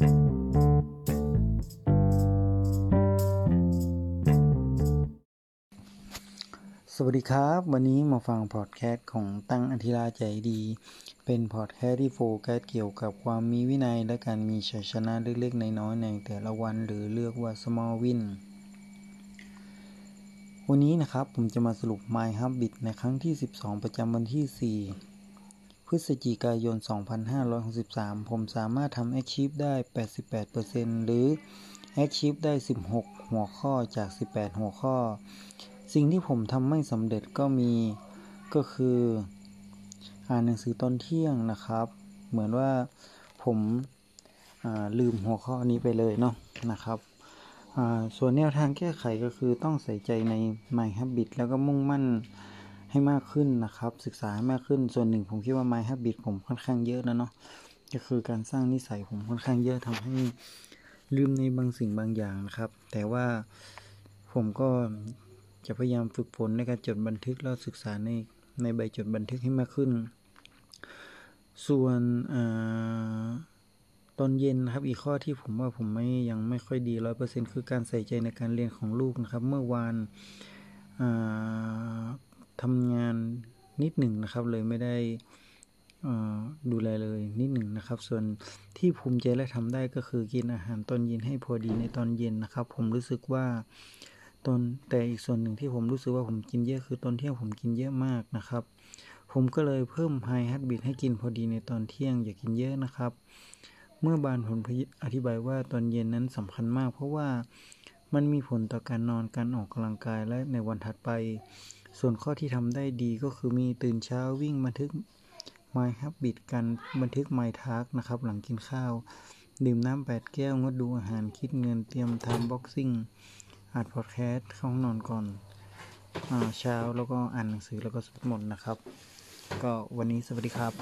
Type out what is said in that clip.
สวัสดีครับ วันนี้มาฟังพอดแคสต์ของตั้งอธิราใจดี เป็นพอดแคสต์ที่โฟกัสเกี่ยวกับความมีวินัยและการมีชัยชนะเล็กๆน้อยๆในแต่ละวันหรือเรียกว่า small win วันนี้นะครับผมจะมาสรุป My Habit ในครั้งที่ 12 ประจำวันที่ 4 พฤศจิกายน 2563 ผมสามารถทำ Achieve ได้ 88%หรือ Achieve ได้ 16 หัวข้อจาก 18 หัวข้อ สิ่งที่ผมทำไม่สำเร็จก็มีก็คือ อ่านหนังสือตอนเที่ยงนะครับ เหมือนว่าผมลืมหัวข้อนี้ไปเลยเนาะนะครับส่วนแนวทางแก้ไขก็คือต้องใส่ใจใน My Habit แล้วก็มุ่งมั่น ให้มากขึ้นนะครับ ศึกษาให้มากขึ้นส่วนหนึ่งผมคิดว่า My Habit ผมค่อนข้างเยอะนะเนาะก็คือการสร้างนิสัยผมค่อนข้างเยอะทำให้ลืมในบางสิ่งบางอย่างนะครับ แต่ว่าผมก็จะพยายามฝึกฝนในการจดบันทึกแล้วศึกษาในในใบจดบันทึกให้มากขึ้น ส่วนตอนเย็นนะครับ อีกข้อที่ผมว่าผมไม่ยังไม่ค่อยดีร้อยเปอร์เซ็นคือการใส่ใจในการเรียนของลูกนะครับ เมื่อวาน ทำงานนิดหนึ่งนะครับ เลยไม่ได้ดูแลเลยนิดหนึ่งนะครับ ส่วนที่ภูมิใจและทำได้ก็คือกินอาหารตอนเย็นให้พอดีในตอนเย็นนะครับ ผมรู้สึกว่าตอนแต่อีกส่วนหนึ่งที่ผมรู้สึกว่าผมกินเยอะคือตอนเที่ยงผมกินเยอะมากนะครับ ผมก็เลยเพิ่มไฮฮัตบิทให้กินพอดีในตอนเที่ยงอย่ากินเยอะนะครับ เมื่อบานผมอธิบายว่าตอนเย็นนั้นสำคัญมาก เพราะว่ามันมีผลต่อการนอนการออกกำลังกายและในวันถัดไป ส่วนข้อที่ทำได้ดีก็คือมีตื่นเช้าวิ่งบันทึก My Habit กันบันทึก My Task นะครับ หลังกินข้าว ดื่มน้ำแปดแก้ว งดดูอาหารคิดเงินเตรียมทำบ็อกซิ่งอัดพอดแคสต์เข้าห้องนอนก่อนเช้าแล้วก็อ่านหนังสือแล้วก็สวดมนต์นะครับ ก็วันนี้สวัสดีครับ